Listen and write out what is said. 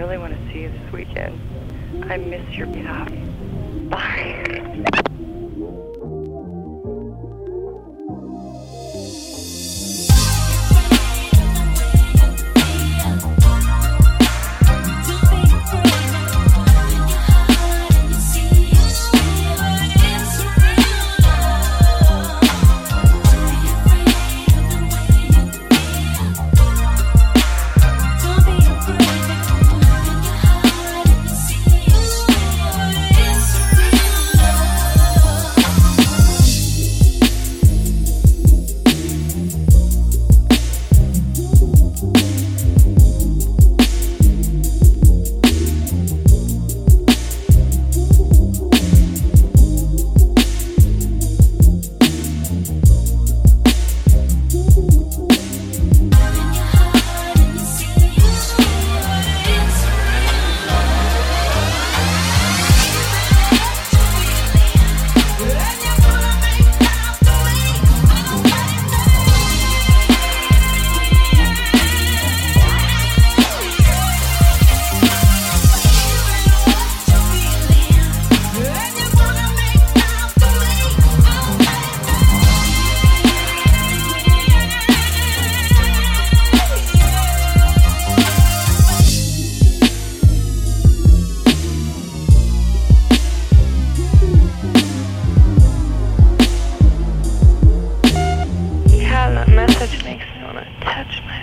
really want to see you this weekend. I miss your stuff. Bye. That message makes me want to touch my